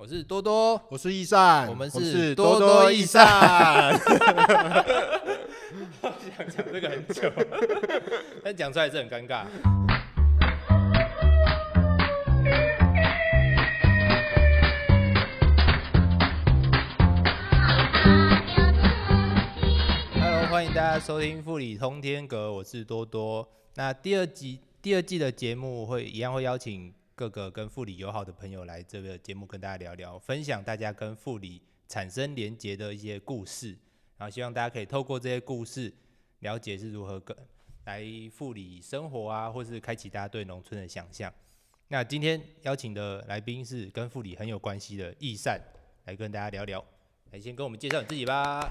我是多多，我是易善，我们是是多多益益善。想讲这个很久，但讲出来是很尴尬。Hello，欢迎大家收听富里通天阁，我是多多。那第二集第二季的节目会一样会邀请各个跟富里友好的朋友来这个节目跟大家聊聊，分享大家跟富里产生连结的一些故事，然后希望大家可以透过这些故事了解是如何跟来富里生活啊，或是开启大家对农村的想象。那今天邀请的来宾是跟富里很有关系的易善，来跟大家聊聊。来，先跟我们介绍你自己吧。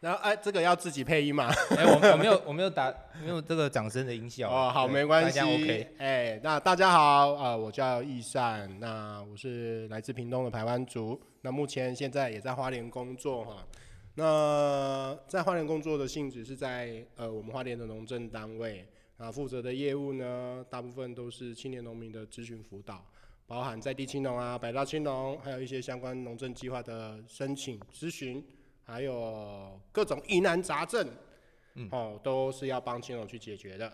然后哎，这个要自己配音吗？哎、我我没有我没有打没有这个掌声的音效。哦，好，对没关系。大家 OK。哎，那大家好，啊、我叫易善，那我是来自屏东的排湾族，那目前现在也在花莲工作哈。那在花莲工作的性质是在呃我们花莲的农政单位，啊负责的业务呢，大部分都是青年农民的咨询辅导，包含在地青农啊、百大青农，还有一些相关农政计划的申请咨询，还有各种疑难杂症，嗯哦，都是要帮青农去解决的。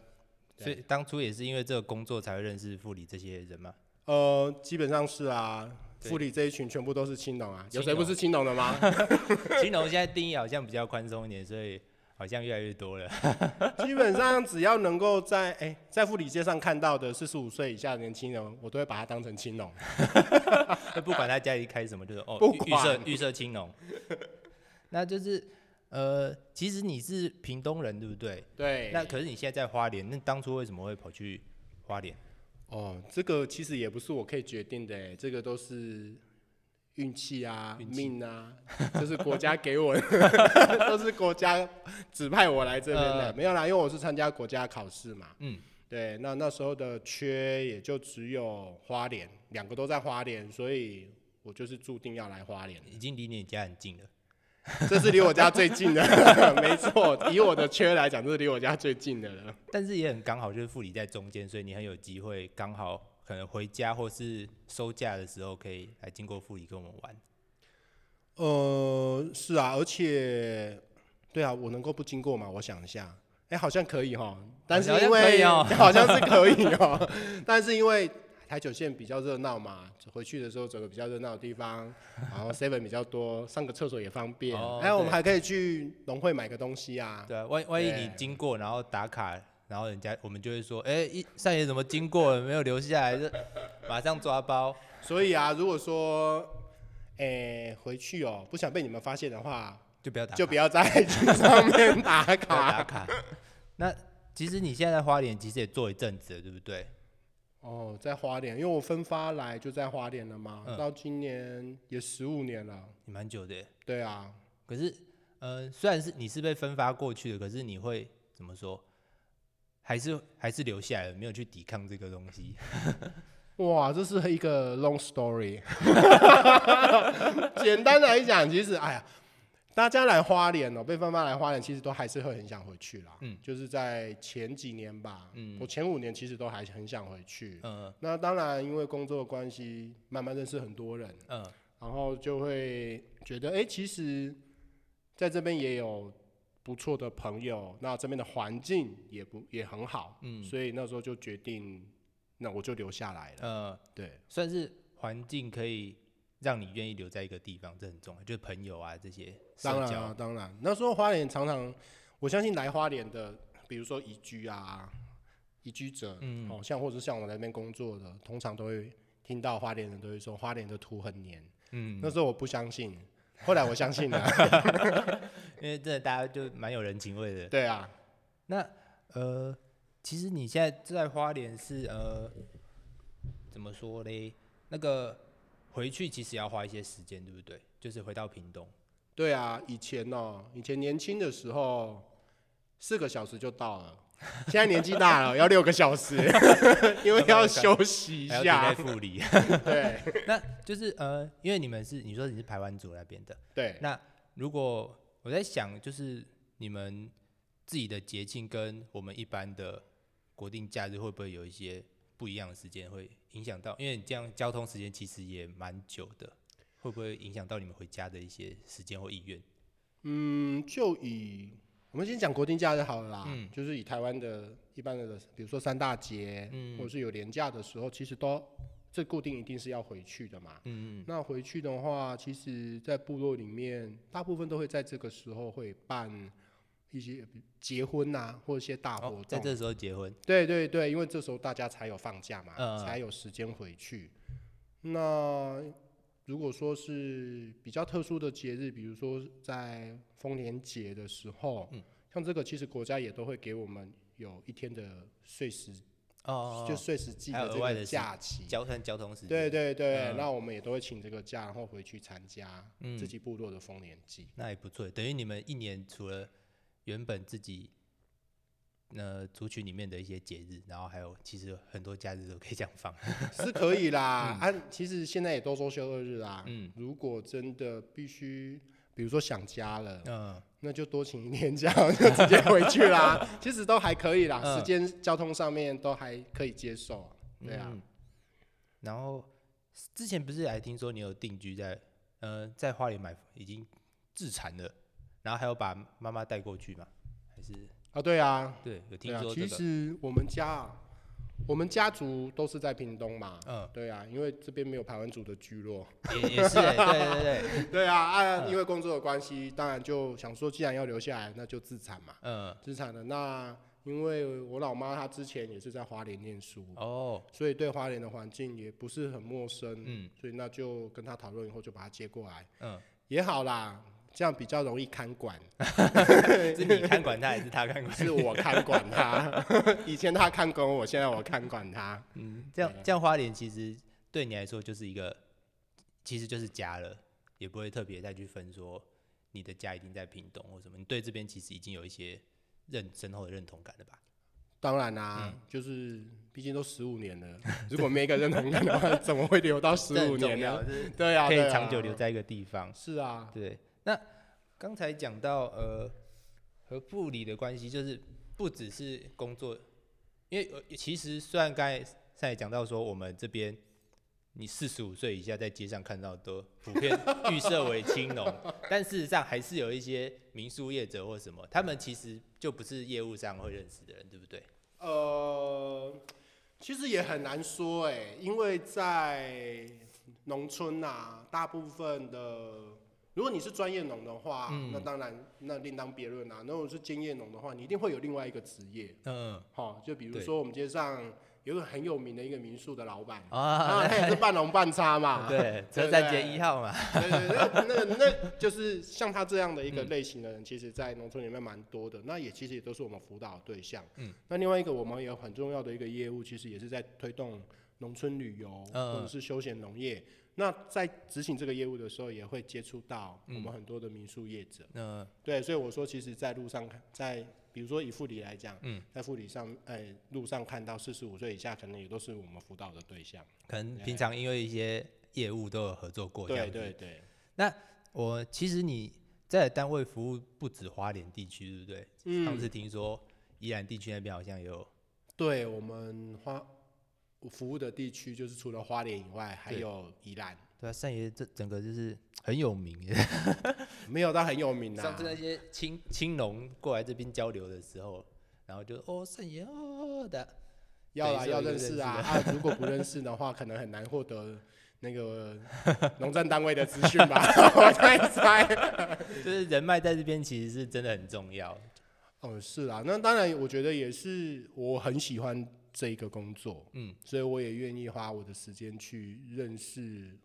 所以当初也是因为这个工作才会认识富里这些人嘛。呃，基本上是啊，对富里这一群全部都是青农啊，有谁不是青农的吗？青农现在定义好像比较宽松一点，所以好像越来越多了。基本上只要能够在哎、在富里街上看到的四十五岁以下的年轻人，我都会把他当成青农。不管他家里开什么，就是哦不，预预设预设青农。那就是呃，其实你是屏东人对不对？对，那可是你现在在花莲，那当初为什么会跑去花莲？哦，这个其实也不是我可以决定的，哎，这个都是运气啊、运气命啊，这是国家给我的，都是国家指派我来这边的。呃没有啦，因为我是参加国家考试嘛。嗯，对，那那时候的缺也就只有花莲，两个都在花莲，所以我就是注定要来花莲。已经离你家很近了。这是离我家最近的，没错。以我的缺来讲，这是离我家最近的了。但是也很刚好，就是富里在中间，所以你很有机会，刚好可能回家或是收假的时候，可以来经过富里跟我们玩。呃，是啊，而且，对啊，我能够不经过吗？我想一下，哎、好像可以哈，但是因为好像是可以哦，但是因为台九线比较热闹嘛，回去的时候走个比较热闹的地方，然后 seven 比较多，上个厕所也方便，哦还有我们对还可以去农会买个东西啊。对啊，万万一你对经过，然后打卡，然后人家我们就会说，哎、一上野怎么经过了，没有留下来，就马上抓包。所以啊，如果说，哎、回去哦，不想被你们发现的话，就不要打卡，就不要在上面打不要卡 打。卡。那其实你现在在花莲其实也做一阵子了，对不对？哦，在花莲，因为我分发来就在花莲了嘛，嗯到今年也十五年了。你蛮久的耶。对啊，可是，呃，虽然是你是被分发过去的，可是你会怎么说？还是还是留下来了，没有去抵抗这个东西。哇，这是一个 long story。简单来讲，其实哎呀，大家来花莲哦，被分发来花莲，其实都还是会很想回去啦。嗯。就是在前几年吧，嗯。我前五年其实都还很想回去。嗯。那当然，因为工作的关系，慢慢认识很多人，嗯。然后就会觉得，哎、其实在这边也有不错的朋友，那这边的环境也不也很好，嗯。所以那时候就决定，那我就留下来了。嗯，对，算是环境可以让你愿意留在一个地方，这很重要，就是朋友啊这些社。当然啊，当然，那时候花莲常常，我相信来花莲的，比如说移居啊，移居者，嗯哦，像或者像我那边工作的，通常都会听到花莲人都会说花莲的土很黏。嗯，那时候我不相信，后来我相信了。因为真的大家就蛮有人情味的。对啊，那呃，其实你现在在花莲是呃，怎么说嘞？那个回去其实要花一些时间，对不对？就是回到屏东。对啊，以前哦，以前年轻的时候，四个小时就到了。现在年纪大了，要六个小时，因为要休息一还要停在下。富里，对那就是呃，因为你们是你说你是台湾族那边的，对，那如果我在想，就是你们自己的节庆跟我们一般的国定假日会不会有一些不一样的时间会影响到？因为你这样交通时间其实也蛮久的，会不会影响到你们回家的一些时间或意愿？嗯，就以我们先讲国定假日好了啦，嗯就是以台湾的一般的，比如说三大节，嗯或者是有年假的时候，其实都这固定一定是要回去的嘛。嗯嗯那回去的话，其实，在部落里面，大部分都会在这个时候会办一些结婚呐、或者一些大活哦动。，在这时候结婚，对对对，因为这时候大家才有放假嘛，嗯才有时间回去。那如果说是比较特殊的节日，比如说在丰年节的时候，嗯像这个其实国家也都会给我们有一天的碎时，哦，就碎石季的这个假期。交通交通时间，对对对，嗯那我们也都会请这个假，然后回去参加嗯自己部落的丰年祭。那也不错。等于你们一年除了原本自己呃族群里面的一些节日，然后还有其实很多假日都可以这样放。是可以啦，啊、其实现在也都说休二日啦。嗯如果真的必须，比如说想家了，嗯那就多请一天假，就直接回去啦。其实都还可以啦，嗯时间交通上面都还可以接受。对啊，嗯然后之前不是还听说你有定居在呃在花莲买已经自产了，然后还有把妈妈带过去吗？还是啊，对啊，对有听说这个？实我们家啊，我们家族都是在屏东嘛。嗯，对啊，因为这边没有排湾族的聚落。也也是、欸，对对对，对啊，啊，嗯因为工作的关系，当然就想说，既然要留下来，那就自产嘛。嗯自产的那，因为我老妈她之前也是在花莲念书，哦所以对花莲的环境也不是很陌生，嗯所以那就跟她讨论以后，就把她接过来，嗯，也好啦，这样比较容易看管，是你看管他还是他看管？是我看管他，以前他看管我，现在我看管他，嗯，这样这样花莲其实对你来说就是一个，其实就是家了，也不会特别再去分说你的家一定在屏东或什么，你对这边其实已经有一些认深厚的认同感了吧？当然啦、嗯就是毕竟都十五年了，如果没一个认同感的话，怎么会留到十五年呢？就是对啊，可以长久留在一个地方。是啊，对，那刚才讲到呃和部里的关系，就是不只是工作，因为、呃、其实虽然刚才才讲到说我们这边你四十五岁以下在街上看到都普遍预设为青农，但事实上还是有一些民宿业者或什么，他们其实就不是业务上会认识的人，对不对？呃，其实也很难说哎，因为在农村呐、大部分的，如果你是专业农的话，嗯。那当然那另当别论啊。那如果是兼业农的话，你一定会有另外一个职业，嗯。好，就比如对。说我们街上有一个很有名的一个民宿的老板，啊，啊，他也是半农半差 嘛，对，对车站街一号嘛，对对对，那那那就是像他这样的一个嗯。类型的人，其实，在农村里面蛮多的。那也其实也都是我们辅导的对象。嗯，那另外一个我们有很重要的一个业务，其实也是在推动农村旅游嗯或者是休闲农业。那在执行这个业务的时候，也会接触到我嗯们很多的民宿业者。嗯对，所以我说，其实，在路上看，在比如说以护理来讲，嗯，在护理上，哎、路上看到四十五岁以下，可能也都是我们辅导的对象。可能平常因为一些业务都有合作过，对对对那。我其实你在单位服务不止花莲地区，对不对？嗯上次听说宜兰地区那边好像有，对我们花我服务的地区，就是除了花莲以外，还有宜兰，对啊，善爷这整个就是很有名耶。没有到很有名啊上次。那些青青农过来这边交流的时候，然后就哦善爷哦的，要啦，要认识啊认啊！如果不认识的话，可能很难获得那个 农政单位的资讯吧。我猜猜。就是人脉在这边其实是真的很重要。哦，是啊，那当然，我觉得也是我很喜欢这一个工作，嗯所以我也愿意花我的时间去认识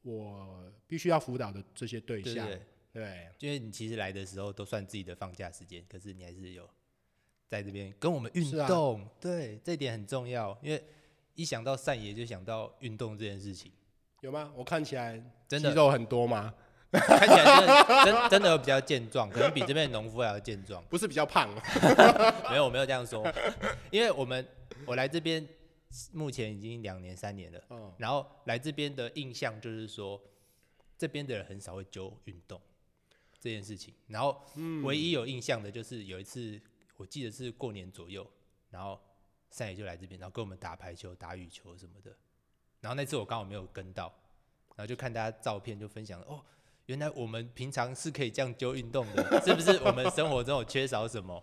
我必须要辅导的这些对象。对对，对，因为你其实来的时候都算自己的放假时间，可是你还是有在这边跟我们运动，对，这点很重要。因为一想到善爷就想到运动这件事情，有吗？我看起来真的肌肉很多吗？看起来真的真真的比较健壮，可能比这边的农夫还要健壮。不是比较胖。没有，我没有这样说，因为我们我来这边目前已经两年三年了，嗯，然后来这边的印象就是说，这边的人很少会揪运动这件事情，然后唯一有印象的就是有一次，我记得是过年左右，然后三爷就来这边，然后跟我们打排球、打羽球什么的。然后那次我刚好没有跟到，然后就看大家照片就分享哦，原来我们平常是可以这样揪运动的，是不是？我们生活中有缺少什么？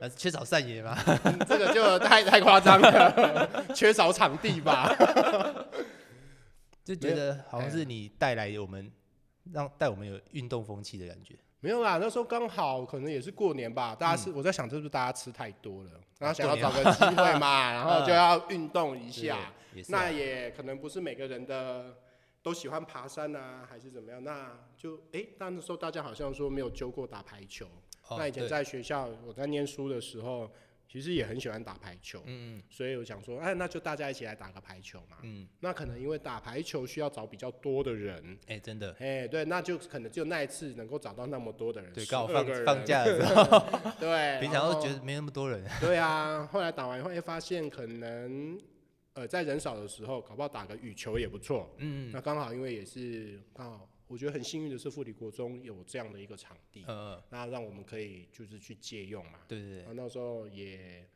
呃，缺少善爷吗？这个就太太夸张了，缺少场地吧？就觉得好像是你带来我们，让带我们有运动风气的感觉。没有啦，那时候刚好可能也是过年吧，大家是、我在想，是不是大家吃太多了，然后想要找个机会嘛，然后就要运动一下。也啊那也可能不是每个人的都喜欢爬山啊，还是怎么样？那就哎、但那时候大家好像说没有揪过打排球。哦那以前在学校，我在念书的时候，其实也很喜欢打排球，嗯所以我想说，哎，那就大家一起来打个排球嘛。嗯，那可能因为打排球需要找比较多的人，哎、真的，哎，对，那就可能只有那一次能够找到那么多的人，对，刚好放放，假的时候，对，平常都觉得没那么多人。对啊，后来打完以后，哎，发现可能呃在人少的时候，搞不好打个羽球也不错。嗯那刚好因为也是刚好，我觉得很幸运的是富里国中有这样的一个场地，呃，那让我们可以就是去借用嘛。对对对那时候也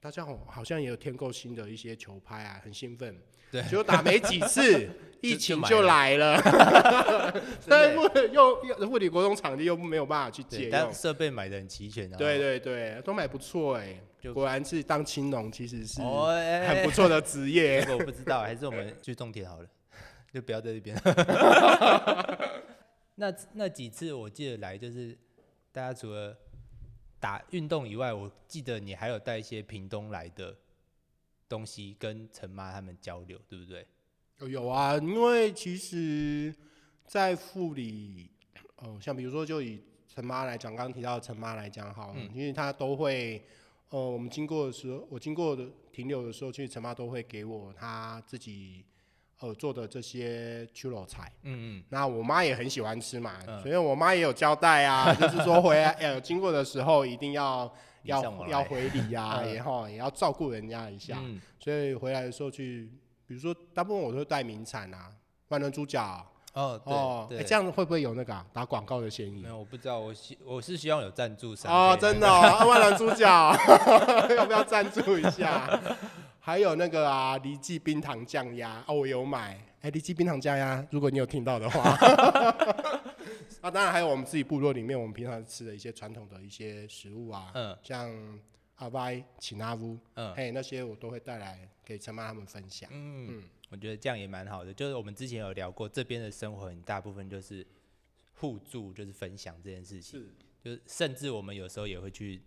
大家好好像也有添购新的一些球拍啊，很兴奋。对结果打没几次，疫情就来了，真但的是又又富里国中场地又没有办法去借对，用但。设备买的很齐全啊。对对对，都买不错哎，就果然是当青农其实是很不错的职业。这 个我不知道，还是我们去种田好了，就不要在这边。那那几次我记得来，就是大家除了打运动以外，我记得你还有带一些屏东来的东西跟陈妈他们交流，对不对？哦有啊，因为其实，在护理，哦，像比如说就以陈妈来讲，刚刚提到的陈妈来讲好了，嗯因为她都会，呃，我们经过的时候，我经过的停留的时候，其实陈妈都会给我她自己呃做的这些秋肉菜。嗯嗯那我妈也很喜欢吃嘛，嗯所以我妈也有交代啊，就是说回来呃经过的时候一定要要要回礼呀、嗯也好也要照顾人家一下。嗯，所以回来的时候去，比如说大部分我都会带名产啊，万能猪脚哦，哦，对。对，哎这样会不会有那个啊、打广告的嫌疑？没？有，我不知道，我希我是希望有赞助商哦，可以真的哦，啊万能猪脚，要不要赞助一下？还有那个啊，梨记冰糖酱鸭。哦，我有买。哎，梨记冰糖酱鸭，如果你有听到的话，啊，当然还有我们自己部落里面我们平常吃的一些传统的一些食物啊，嗯。像阿歪、请阿乌，嗯。嘿，那些我都会带来给陈妈他们分享。嗯，我觉得这样也蛮好的。就是我们之前有聊过，这边的生活很大部分就是互助，就是分享这件事情。是就是甚至我们有时候也会去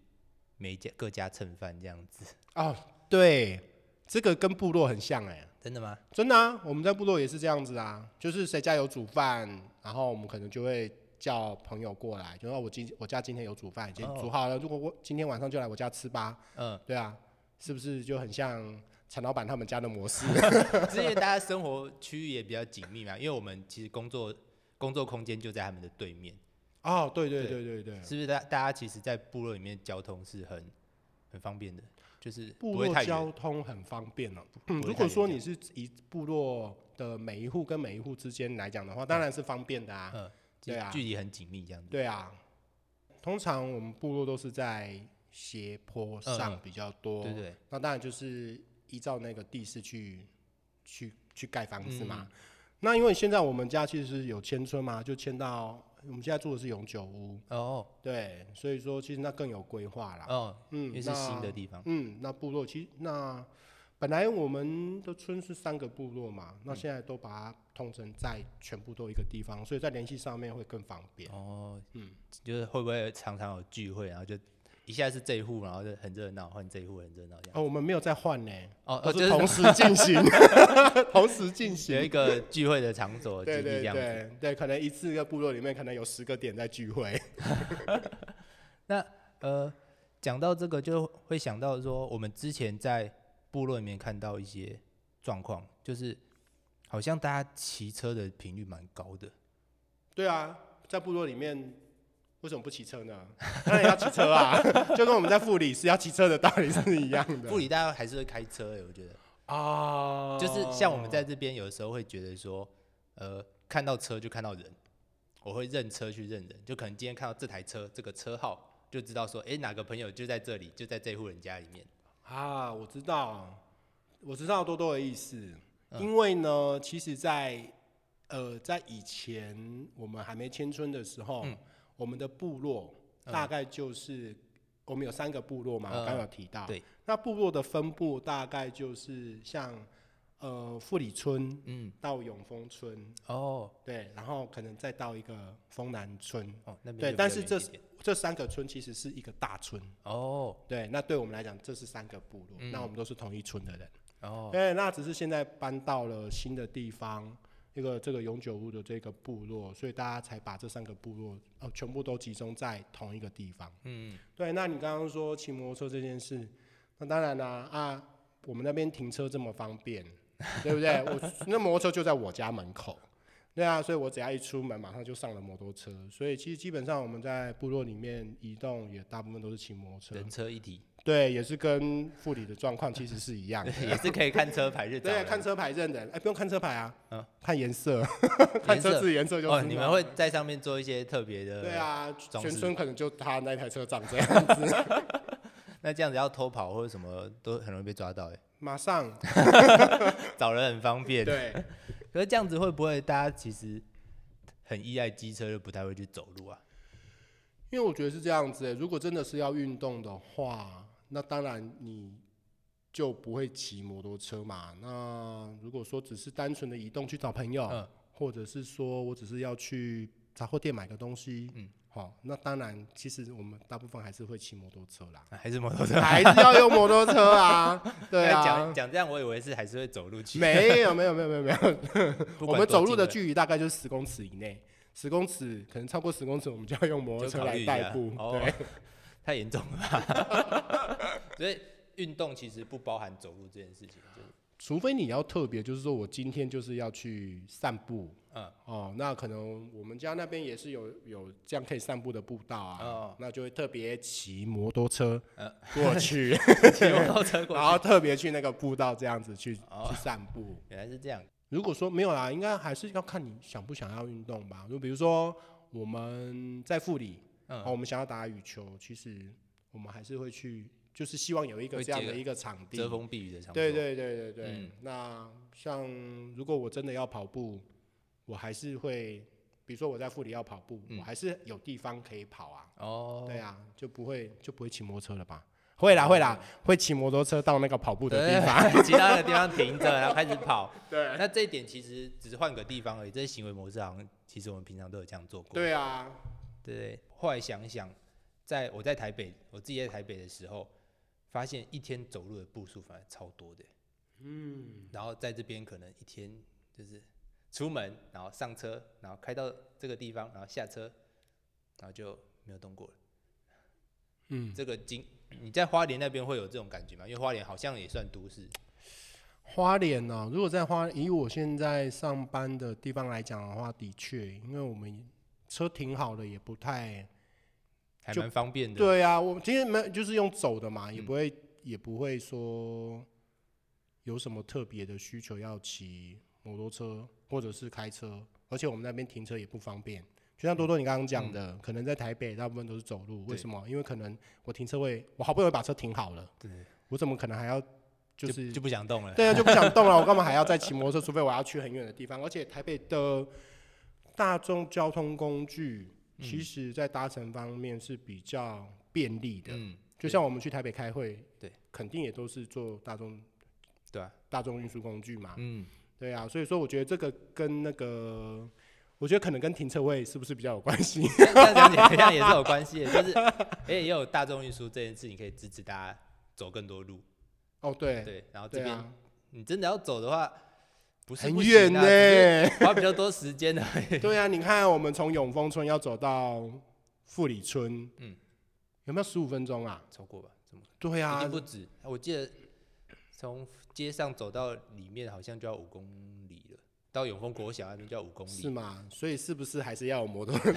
每家各家蹭饭这样子。哦，对，这个跟部落很像哎、真的吗？真的啊，我们在部落也是这样子啊，就是谁家有煮饭，然后我们可能就会叫朋友过来，就说我今我家今天有煮饭，已经哦煮好了，如果我今天晚上就来我家吃吧，嗯，对啊，是不是就很像陈老板他们家的模式？之前大家生活区域也比较紧密嘛，因为我们其实工作工作空间就在他们的对面，哦，对对对对对对，是不是大？大家其实，在部落里面交通是很很方便的，就是部不会太落交。通很方便了、嗯，如果说你是以部落的每一户跟每一户之间来讲的话，当然是方便的啊。嗯，其对啊距离很紧密这样子。对啊，通常我们部落都是在斜坡上嗯比较多，对对，那当然就是依照那个地势去去去盖房子嘛。嗯那因为现在我们家其实是有迁村嘛，就迁到我们现在住的是永久屋，哦对，所以说其实那更有规划啦。哦，嗯，也是新的地方。嗯，那部落其实那本来我们的村是三个部落嘛，那现在都把它统成在全部都一个地方，所以在联系上面会更方便。哦，嗯，就是会不会常常有聚会，然后就一下是这一户，然后就很热闹，换这一户很热闹这样。哦，我们没有在换呢，哦，哦，就同时进行，同时进行有。一个聚会的场所，对对基地这样子。对对，可能一次个部落里面可能有十个点在聚会。那呃，讲到这个，就会想到说，我们之前在部落里面看到一些状况，就是好像大家骑车的频率蛮高的。对啊，在部落里面为什么不骑车呢？当然要骑车啊，就跟我们在富里是要骑车的道理是一样的。部里大家还是会开车欸，我觉得，啊，就是像我们在这边，有的时候会觉得说，呃，看到车就看到人，我会认车去认人，就可能今天看到这台车这个车号，就知道说，哎，哪个朋友就在这里，就在这户人家里面。啊，我知道，我知道多多的意思，嗯因为呢，其实在，呃，在以前我们还没迁村的时候，嗯我们的部落嗯。大概就是、我们有三个部落嘛，我嗯刚刚有提到，对，那部落的分布大概就是像呃富里村嗯，到永丰村，哦。对，然后可能再到一个丰南村，哦，那边对但是这这三个村其实是一个大村，哦。对，那对我们来讲这是三个部落，嗯。那我们都是同一村的人。哦，对，那只是现在搬到了新的地方，一个这个永久屋的这个部落，所以大家才把这三个部落呃全部都集中在同一个地方。嗯对，那你刚刚说骑摩托车这件事，那当然啦啊我们那边停车这么方便，对不对？我那摩托车就在我家门口。对啊，所以我只要一出门，马上就上了摩托车。所以其实基本上我们在部落里面移动，也大部分都是骑摩托车。人车一体，对，也是跟副理的状况其实是一样的。也是可以看车牌去找对，看车牌认的，哎、不用看车牌啊，嗯看颜色，看车子颜色就知道哦，你们会在上面做一些特别的。对。啊，全村可能就他那台车长这样 子，那这样子要偷跑或者什么都很容易被抓到，哎，马上找人很方便。对，可是这样子会不会大家其实很依赖机车，就不太会去走路啊？因为我觉得是这样子、欸，如果真的是要运动的话，那当然你就不会骑摩托车嘛。那如果说只是单纯的移动去找朋友，嗯或者是说我只是要去杂货店买个东西，嗯，好、那当然其实我们大部分还是会骑摩托车啦，还是摩托车？还是要用摩托车啊，对啊讲。讲这样，我以为是还是会走路去。没有没有没有没有没有，我们走路的距离大概就是十公尺以内，十公尺可能超过十公尺，我们就要用摩托车来代步。哦对，太严重了吧？所以运动其实不包含走路这件事情，就是。除非你要特别，就是说我今天就是要去散步。嗯。哦，那可能我们家那边也是有有这样可以散步的步道啊，哦。那就会特别骑摩托车嗯。过去，骑摩托车过去。然后特别去那个步道这样子去哦。去散步。原来是这样，如果说没有啦，应该还是要看你想不想要运动吧。就比如说我们在富里，嗯哦，我们想要打羽球，其实我们还是会去，就是希望有一个这样的一个场地。遮风避雨的场地。对对对对对。嗯那像如果我真的要跑步，我还是会，比如说我在富里要跑步，嗯我还是有地方可以跑啊。哦，对啊，就不会就不会骑摩托车了吧？会啦会啦，会骑摩托车到那个跑步的地方。其他的地方停着，然后开始跑。对那这一点其实只是换个地方而已，这些行为模式好像其实我们平常都有这样做过。对啊，对对，后来想一想，在我在台北，我自己在台北的时候，发现一天走路的步数反而超多的。嗯，然后在这边可能一天就是出门，然后上车，然后开到这个地方，然后下车，然后就没有动过了。嗯，这个经你在花莲那边会有这种感觉吗？因为花莲好像也算都市。花莲呢、如果在花，以我现在上班的地方来讲的话，的确，因为我们车停好了，也不太还就蛮方便的。对啊。我今天没就是用走的嘛，也嗯不会、也不会说有什么特别的需求要骑摩托车或者是开车，而且我们那边停车也不方便。就像多多你刚刚讲的，可能在台北大部分都是走路，为什么？因为可能我停车位，我好不容易把车停好了，对，我怎么可能还要就是就不想动了。对啊，就不想动了，我干嘛还要再骑 摩托车？除非我要去很远的地方。而且台北的大众交通工具，其实在搭乘方面是比较便利的。嗯，就像我们去台北开会，对，肯定也都是坐大众对啊，大众运输工具嘛。嗯，对啊，所以说我觉得这个跟那个，我觉得可能跟停车位是不是比较有关系？这样讲起来好像也是有关系的，就是哎也有大众运输这件事你可以支持大家走更多路。哦，对，对，然后这边啊，你真的要走的话，不是很远啊呢、花比较多时间的。对啊，你看我们从永丰村要走到富里村，嗯，有没有十五分钟啊？超过吧？怎么？对啊一定，不止。我记得从街上走到里面好像就要五公到永丰国小那边就要五公里。是吗？所以是不是还是要有摩托车？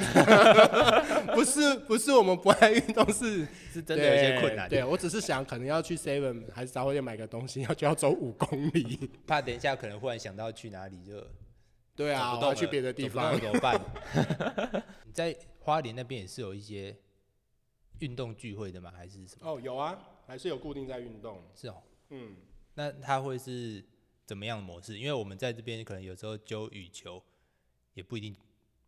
不是，不是我们不爱运动，是是真的有一些困难，对，对我只是想可能要去 Seven 还是杂货店买个东西，要就要走五公里。怕等一下可能忽然想到去哪里就 对啊，我要去别的地方 怎么办？你在花莲那边也是有一些运动聚会的吗？还是什么？哦，有啊，还是有固定在运动。是哦，嗯，那他会是怎么样的模式？因为我们在这边可能有时候揪羽球，也不一定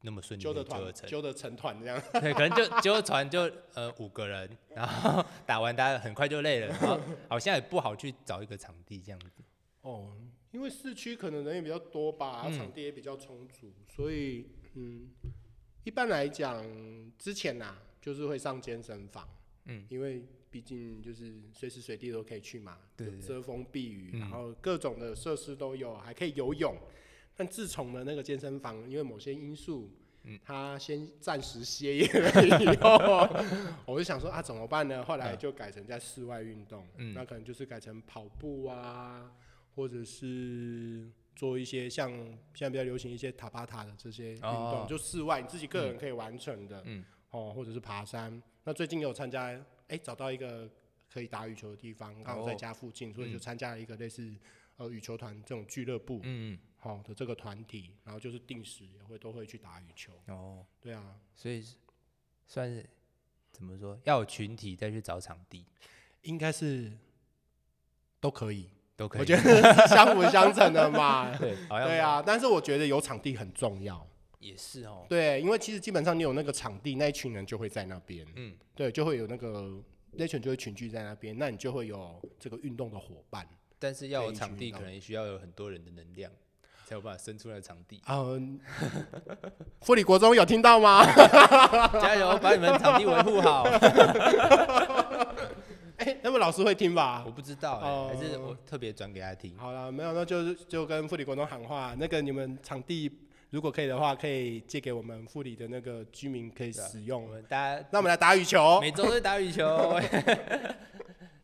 那么顺利揪的团成。揪的成团这样。对，可能就 揪团就呃五个人，然后 打完大家很快就累了，然后 好像也不好去找一个场地这样子。哦，因为市区可能人也比较多吧，嗯场地也比较充足，所以嗯，一般来讲，之前呐、就是会上健身房，嗯，因为毕竟就是随时随地都可以去嘛，遮风避雨，嗯然后各种的设施都有，还可以游泳。但自从呢那个健身房因为某些因素，嗯他先暂时歇业了以后，我就想说啊怎么办呢？后来嗯就改成在室外运动，嗯那可能就是改成跑步啊，或者是做一些像现在比较流行一些塔巴塔的这些运动，哦就室外你自己个人可以完成的，嗯哦，或者是爬山。那最近有参加，哎、找到一个可以打羽球的地方，刚好在哦家附近，所以就嗯参加了一个类似呃羽球团这种俱乐部，嗯好、的这个团体，然后就是定时也会都会去打羽球，嗯，哦，对啊，所以是算是怎么说？要有群体再去找场地应该是都可以，都可以。我觉得 相辅相成的嘛。对，对啊，但是我觉得有场地很重要。也是哦。对，因为其实基本上你有那个场地，那一群人就会在那边，嗯，对，就会有那个那群就会群聚在那边，那你就会有这个运动的伙伴。但是要有场地，可能需要有很多人的能量，才有办法生出那个场地。嗯，富里国中有听到吗？加油，把你们场地维护好。哎、那么老师会听吧我？不知道哎、哦还是我特别转给他听。好了，没有，那就是就跟富里国中喊话，那个你们场地如果可以的话，可以借给我们富里的那个居民可以使用。们大家那我们来打羽球。每周都打羽球，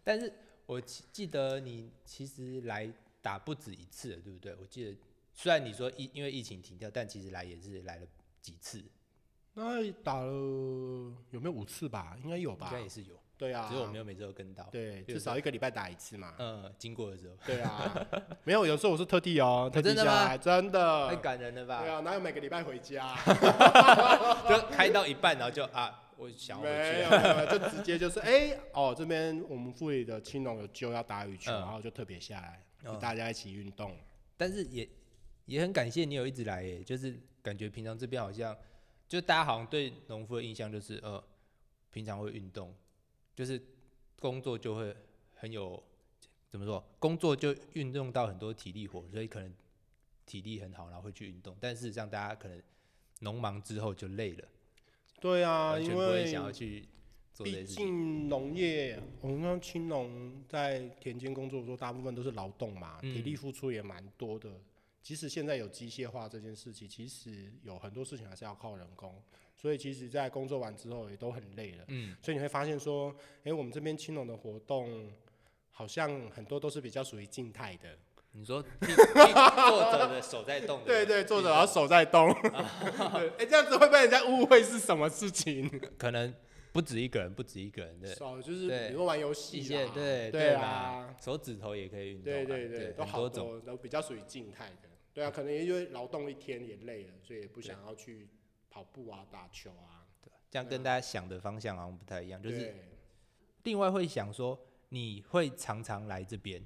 但 是我记记得你其实来打不止一次了，对不对？我记得虽然你说疫因为疫情停掉，但其实来也是来了几次，那打了有没有五次吧？应该有吧应该？也是有，对啊，只是我没有每周都跟到。对，至少一个礼拜打一次嘛。嗯，经过的时候对啊，没有，有时候我是特地哦，特地真的吗下来，真的太。感人了吧？对啊，哪有每个礼拜回家？就开到一半，然后就啊，我想回没有，去了。没有，就直接就是 哎、哦，这边我们富里的青龙有就要打羽球，嗯然后就特别下来，嗯大家一起运动。但是也也很感谢你有一直来耶，就是感觉平常这边好像，就大家好像对农夫的印象就是呃，平常会运动，就是工作就会很有怎么说，工作就运用到很多体力活，所以可能体力很好，然后会去运动。但事实上，大家可能农忙之后就累了，对啊，因为不会想要去做这些毕事情。竟农业，我们看青农在田间工作的时候，大部分都是劳动嘛，嗯体力付出也蛮多的。即使现在有机械化这件事情，其实有很多事情还是要靠人工，所以其实在工作完之后也都很累了。嗯，所以你会发现说，哎，我们这边青龙的活动好像很多都是比较属于静态的。你说坐着的手在动的，对对，坐着然后手在动。对，哎，这样子会被人家误会是什么事情？可能不止一个人，不止一个人的手就是比如说玩游戏一些啦，对对啊，手指头也可以运动啊，对对对，都好很多种。多，都比较属于静态的。对啊，可能因为劳动一天也累了，所以也不想要去跑步啊、打球啊。这样跟大家想的方向好像不太一样，就是另外会想说，你会常常来这边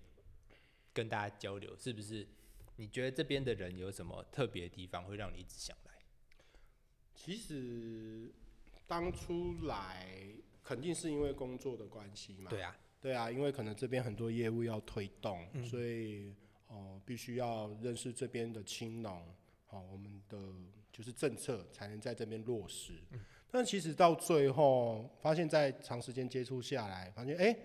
跟大家交流，是不是？你觉得这边的人有什么特别的地方会让你一直想来？其实当初来肯定是因为工作的关系嘛。对啊，对啊，因为可能这边很多业务要推动，嗯所以哦、必须要认识这边的青农，好、我们的就是政策才能在这边落实。嗯但其实到最后，发现在长时间接触下来，发现哎、诶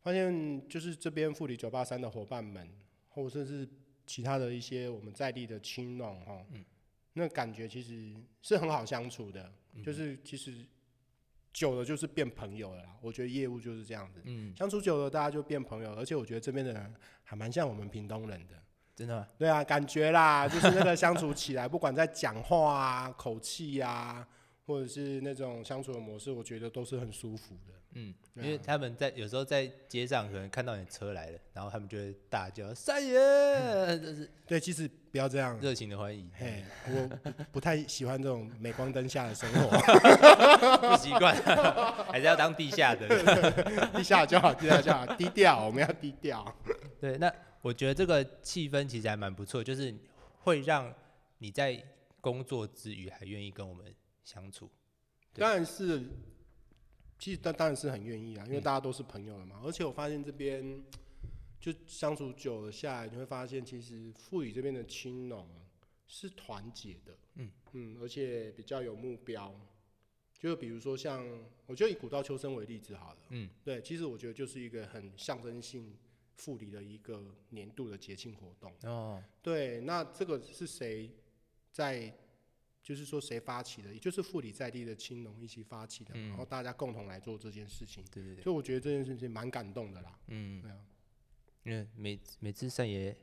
发现就是这边富里九八三的伙伴们，或者是其他的一些我们在地的青农哈，嗯那感觉其实是很好相处的，嗯就是其实久了就是变朋友了啦。我觉得业务就是这样子。嗯，相处久了，大家就变朋友，而且我觉得这边的人还蛮像我们屏东人的。真的？对啊，感觉啦，就是那个相处起来，不管在讲话啊、口气啊，或者是那种相处的模式，我觉得都是很舒服的。嗯，因为他们在有时候在街上可能看到你车来了，然后他们就会大叫“三爷”，这是对，其实不要这样。热情的欢迎，嘿，我不不太喜欢这种镁光灯下的生活，不习惯，还是要当地下的。地下就好，地下就好，低调，我们要低调。对，那我觉得这个气氛其实还蛮不错，就是会让你在工作之余还愿意跟我们相处。当然是，其实当当然是很愿意啊，因为嗯大家都是朋友了嘛。而且我发现这边就相处久了下来，你会发现其实富宇这边的青农是团结的，嗯嗯，而且比较有目标。就比如说像，我觉得以古道秋生为例子好了，嗯，对，其实我觉得就是一个很象征性富里的一个年度的节庆活动。哦，对，那这个是谁在？就是说谁发起的？也就是富里在地的青农一起发起的，嗯然后大家共同来做这件事情。对对对，所以我觉得这件事情蛮感动的啦。嗯，对啊，因为每每次三爷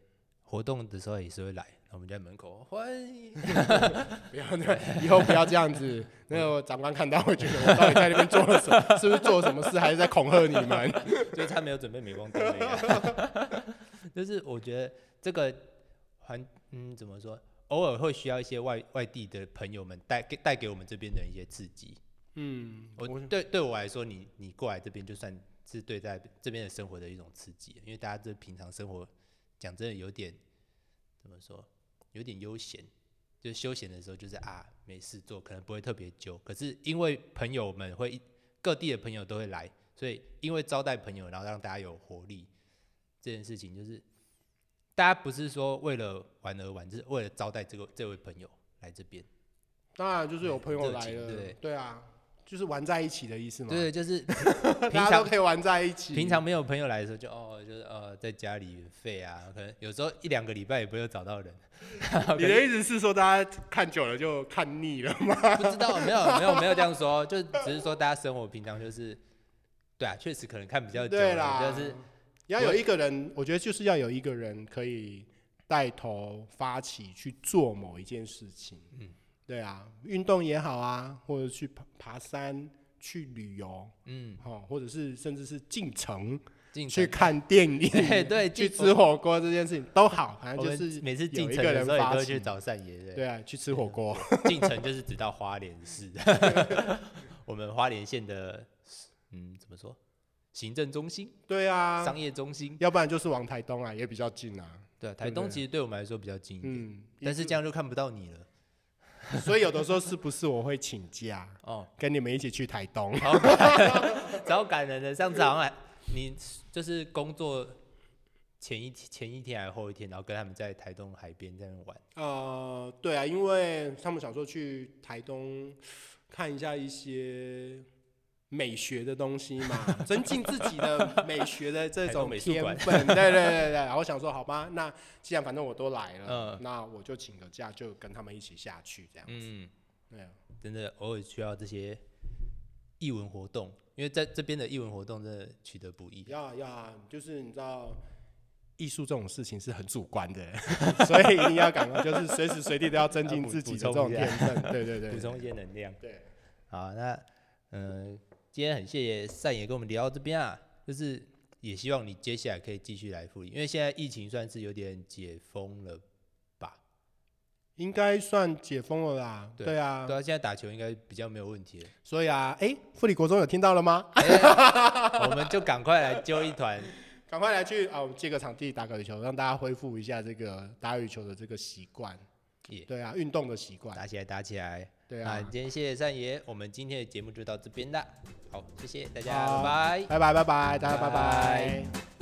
活动的时候也是会来，我们在门口欢迎。不要那，以后不要这样子。那个长官看到会觉得我到底在那边做了什么？是不是做了什么事，还是在恐吓你们？就是他没有准备镁光灯。就是我觉得这个环，嗯，怎么说？偶尔会需要一些外外地的朋友们带给带给我们这边的一些刺激。嗯，我对对我来说，你你过来这边就算是对在这边的生活的一种刺激，因为大家这平常生活讲真的有点怎么说，有点悠闲，就是休闲的时候就是啊没事做，可能不会特别久。可是因为朋友们会各地的朋友都会来，所以因为招待朋友，然后让大家有活力，这件事情就是大家不是说为了玩而玩，就是为了招待这个这位朋友来这边。当然就是有朋友来了对，对啊，就是玩在一起的意思吗。对，就是 平大家都常可以玩在一起。平常没有朋友来的时候就，哦，就是呃，在家里废啊，可能有时候一两个礼拜也不会找到人。你的意思是说，大家看久了就看腻了吗？不知道，没有没有没有这样说，就只是说大家生活平常就是，对啊，确实可能看比较久啦，就是要有一个人，我觉得就是要有一个人可以带头发起去做某一件事情。嗯，对啊，运动也好啊，或者去爬爬山、去旅游，嗯，哦，或者是甚至是进城进去看电影、对对去吃火锅这件事情都好，反正就是每次进城的时候也都会去。找善爷。对啊，去吃火锅。进城就是直到花莲市，我们花莲县的嗯怎么说，行政中心、对啊，商业中心，要不然就是往台东啊，也比较近啊。对啊，台东其实对我们来说比较近一点，嗯，但是这样就看不到你了。所以有的时候是不是我会请假，哦，跟你们一起去台东？超感超感人的。上次好像你就是工作前一前一天还是后一天，然后跟他们在台东海边在那玩。呃，对啊，因为他们想说去台东看一下一些美学的东西嘛，增进自己的美学的这种天分。对对对对，然后想说好吧，那既然反正我都来了，嗯那我就请个假，就跟他们一起下去这样。嗯，对啊，真的偶尔需要这些艺文活动，因为在这边的艺文活动真的取得不易。要要，就是你知道。艺术这种事情是很主观的，所以一定要赶快，就是随时随地都要增进自己的这种天分。对对对，补充一些能量。对。好，那嗯、呃今天很谢谢善爷跟我们聊到这边啊，就是也希望你接下来可以继续来复理，因为现在疫情算是有点解封了吧？应该算解封了啦。对对啊，对啊，现在打球应该比较没有问题了。所以啊，哎，富里国中有听到了吗？我们就赶快来揪一团，赶快来去啊，我们借个场地打个羽球，让大家恢复一下这个打羽球的这个习惯。耶对啊，运动的习惯。打起来，打起来。那对啊，今天谢谢善爷，我们今天的节目就到这边了。好，谢谢大家，拜拜。拜拜拜拜，大家拜拜拜